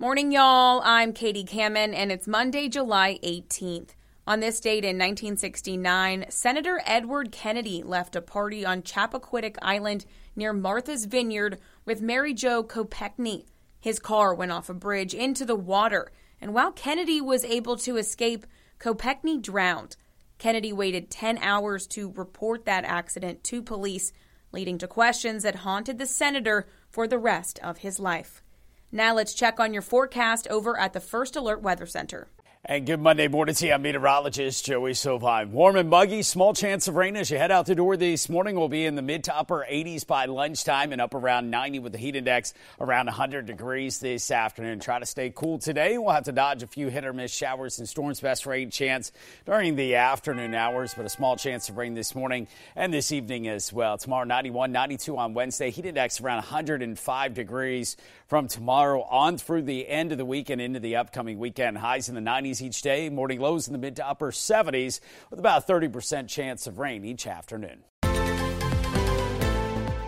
Morning, y'all. I'm Katie Kamen, and it's Monday, July 18th. On this date in 1969, Senator Edward Kennedy left a party on Chappaquiddick Island near Martha's Vineyard with Mary Jo Kopechne. His car went off a bridge into the water, and while Kennedy was able to escape, Kopechne drowned. Kennedy waited 10 hours to report that accident to police, leading to questions that haunted the senator for the rest of his life. Now let's check on your forecast over at the First Alert Weather Center. And good Monday morning to you. I'm meteorologist Joey Sovine. Warm and muggy, small chance of rain as you head out the door this morning. We'll be in the mid to upper 80s by lunchtime and up around 90 with the heat index around 100 degrees this afternoon. Try to stay cool today. We'll have to dodge a few hit or miss showers and storms. Best rain chance during the afternoon hours, but a small chance of rain this morning and this evening as well. Tomorrow, 91, 92 on Wednesday. Heat index around 105 degrees from tomorrow on through the end of the week and into the upcoming weekend. Highs in the 90s each day, morning lows in the mid to upper 70s with about a 30% chance of rain each afternoon.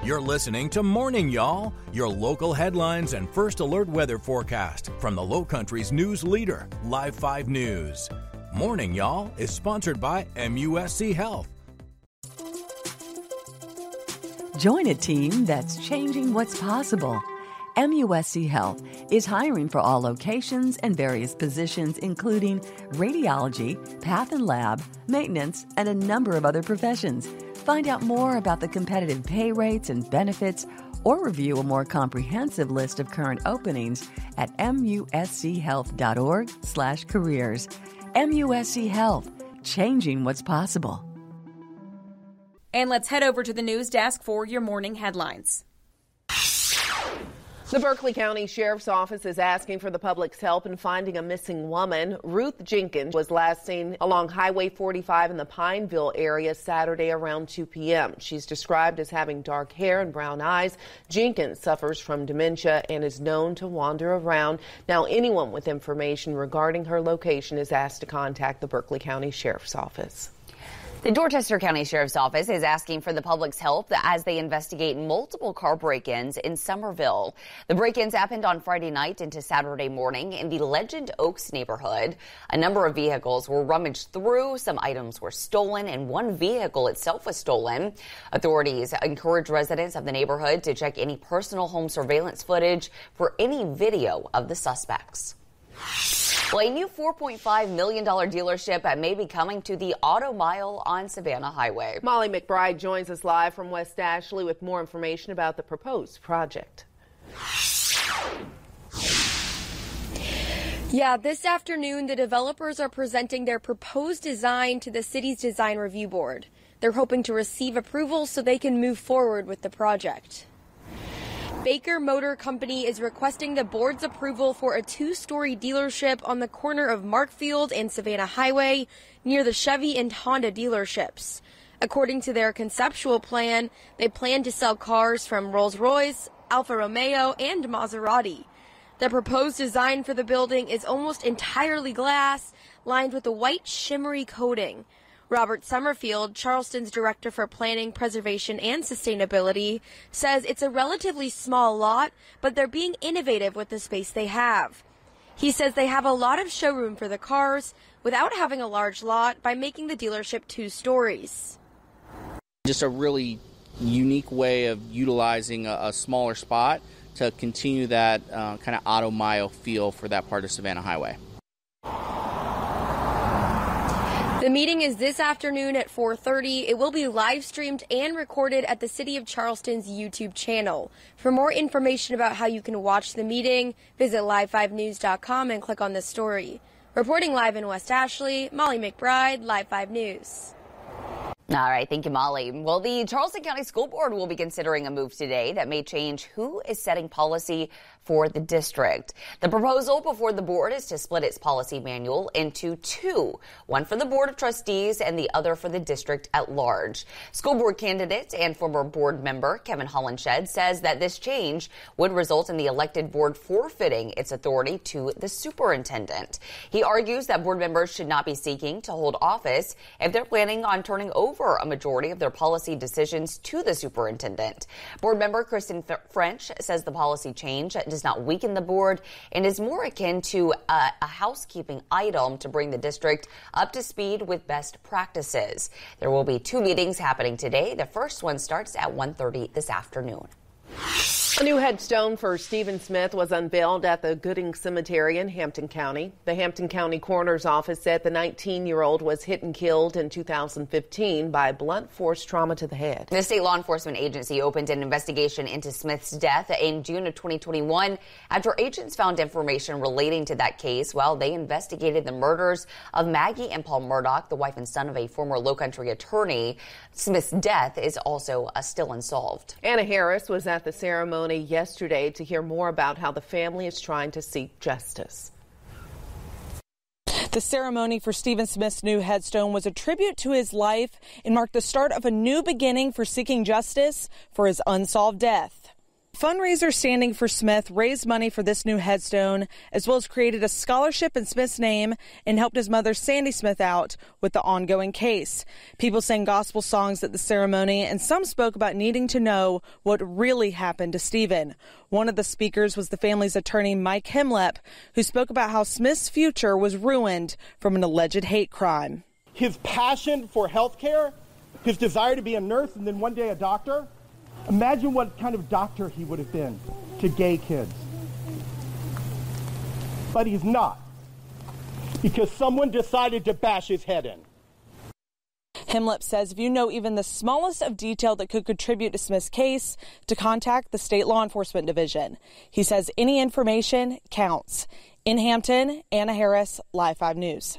You're listening to Morning Y'all, your local headlines and first alert weather forecast from the Low Country's news leader, Live 5 News. Morning Y'all is sponsored by MUSC Health. Join a team that's changing what's possible. MUSC Health is hiring for all locations and various positions, including radiology, path and lab, maintenance, and a number of other professions. Find out more about the competitive pay rates and benefits or review a more comprehensive list of current openings at muschealth.org/careers. MUSC Health, changing what's possible. And let's head over to the news desk for your morning headlines. The Berkeley County Sheriff's Office is asking for the public's help in finding a missing woman. Ruth Jenkins was last seen along Highway 45 in the Pineville area Saturday around 2 p.m. She's described as having dark hair and brown eyes. Jenkins suffers from dementia and is known to wander around. Now, anyone with information regarding her location is asked to contact the Berkeley County Sheriff's Office. The Dorchester County Sheriff's Office is asking for the public's help as they investigate multiple car break-ins in Summerville. The break-ins happened on Friday night into Saturday morning in the Legend Oaks neighborhood. A number of vehicles were rummaged through, some items were stolen, and one vehicle itself was stolen. Authorities encourage residents of the neighborhood to check any personal home surveillance footage for any video of the suspects. Well, a new $4.5 million dealership may be coming to the Auto Mile on Savannah Highway. Molly McBride joins us live from West Ashley with more information about the proposed project. Yeah, this afternoon, the developers are presenting their proposed design to the city's design review board. They're hoping to receive approval so they can move forward with the project. Baker Motor Company is requesting the board's approval for a two story dealership on the corner of Markfield and Savannah Highway near the Chevy and Honda dealerships. According to their conceptual plan, they plan to sell cars from Rolls Royce, Alfa Romeo, and Maserati. The proposed design for the building is almost entirely glass, lined with a white shimmery coating. Robert Summerfield, Charleston's Director for Planning, Preservation, and Sustainability, says it's a relatively small lot, but they're being innovative with the space they have. He says they have a lot of showroom for the cars without having a large lot by making the dealership two stories. Just a really unique way of utilizing a, a smaller spot to continue that uh, kind of auto mile feel for that part of Savannah Highway. The meeting is this afternoon at 4:30. It will be live streamed and recorded at the City of Charleston's YouTube channel. For more information about how you can watch the meeting, visit live5news.com and click on the story. Reporting live in West Ashley, Molly McBride, Live 5 News. All right, thank you, Molly. Well, the Charleston County School Board will be considering a move today that may change who is setting policy for the district. The proposal before the board is to split its policy manual into two, one for the Board of Trustees and the other for the district at large. School board candidate and former board member Kevin Hollinshead says that this change would result in the elected board forfeiting its authority to the superintendent. He argues that board members should not be seeking to hold office if they're planning on turning over a majority of their policy decisions to the superintendent. Board member Kristen French says the policy change does not weaken the board and is more akin to a, a housekeeping item to bring the district up to speed with best practices. There will be two meetings happening today. The first one starts at 1:30 this afternoon. A new headstone for Stephen Smith was unveiled at the Gooding Cemetery in Hampton County. The Hampton County Coroner's Office said the 19 year old was hit and killed in 2015 by blunt force trauma to the head. The state law enforcement agency opened an investigation into Smith's death in June of 2021 after agents found information relating to that case while they investigated the murders of Maggie and Paul Murdaugh, the wife and son of a former Low Country attorney. Smith's death is also uh, still unsolved. Anna Harris was at the ceremony ceremony yesterday to hear more about how the family is trying to seek justice. The ceremony for Stephen Smith's new headstone was a tribute to his life and marked the start of a new beginning for seeking justice for his unsolved death. Fundraiser standing for Smith raised money for this new headstone, as well as created a scholarship in Smith's name and helped his mother, Sandy Smith, out with the ongoing case. People sang gospel songs at the ceremony, and some spoke about needing to know what really happened to Stephen. One of the speakers was the family's attorney, Mike Himlep, who spoke about how Smith's future was ruined from an alleged hate crime. His passion for health care, his desire to be a nurse and then one day a doctor, Imagine what kind of doctor he would have been to gay kids. But he's not, because someone decided to bash his head in. Himlip says if you know even the smallest of detail that could contribute to Smith's case, to contact the state law enforcement division. He says any information counts. In Hampton, Anna Harris, Live 5 News.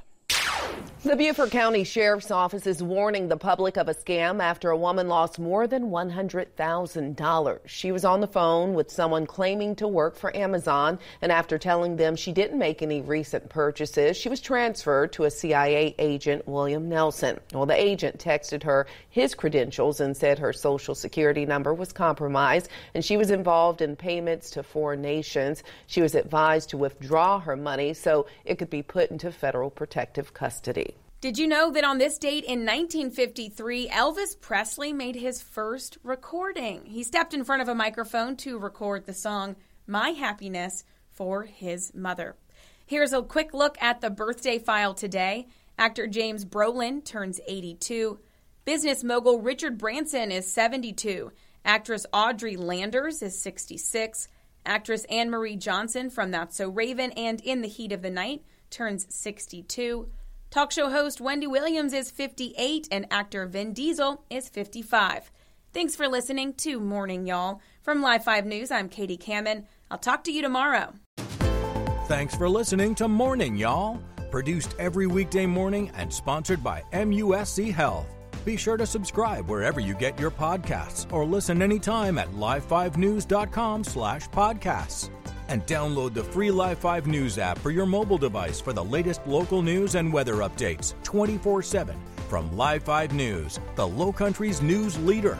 The Beaufort County Sheriff's Office is warning the public of a scam after a woman lost more than $100,000. She was on the phone with someone claiming to work for Amazon, and after telling them she didn't make any recent purchases, she was transferred to a CIA agent, William Nelson. Well, the agent texted her his credentials and said her social security number was compromised and she was involved in payments to foreign nations. She was advised to withdraw her money so it could be put into federal protective custody. Did you know that on this date in 1953, Elvis Presley made his first recording? He stepped in front of a microphone to record the song My Happiness for his mother. Here's a quick look at the birthday file today. Actor James Brolin turns 82. Business mogul Richard Branson is 72. Actress Audrey Landers is 66. Actress Anne Marie Johnson from That's So Raven and In the Heat of the Night turns 62. Talk show host Wendy Williams is 58 and actor Vin Diesel is 55. Thanks for listening to Morning Y'all. From Live 5 News, I'm Katie Kamen. I'll talk to you tomorrow. Thanks for listening to Morning Y'all. Produced every weekday morning and sponsored by MUSC Health. Be sure to subscribe wherever you get your podcasts or listen anytime at live5news.com slash podcasts and download the free Live 5 News app for your mobile device for the latest local news and weather updates 24 7 from Live 5 News, the Low Country's news leader.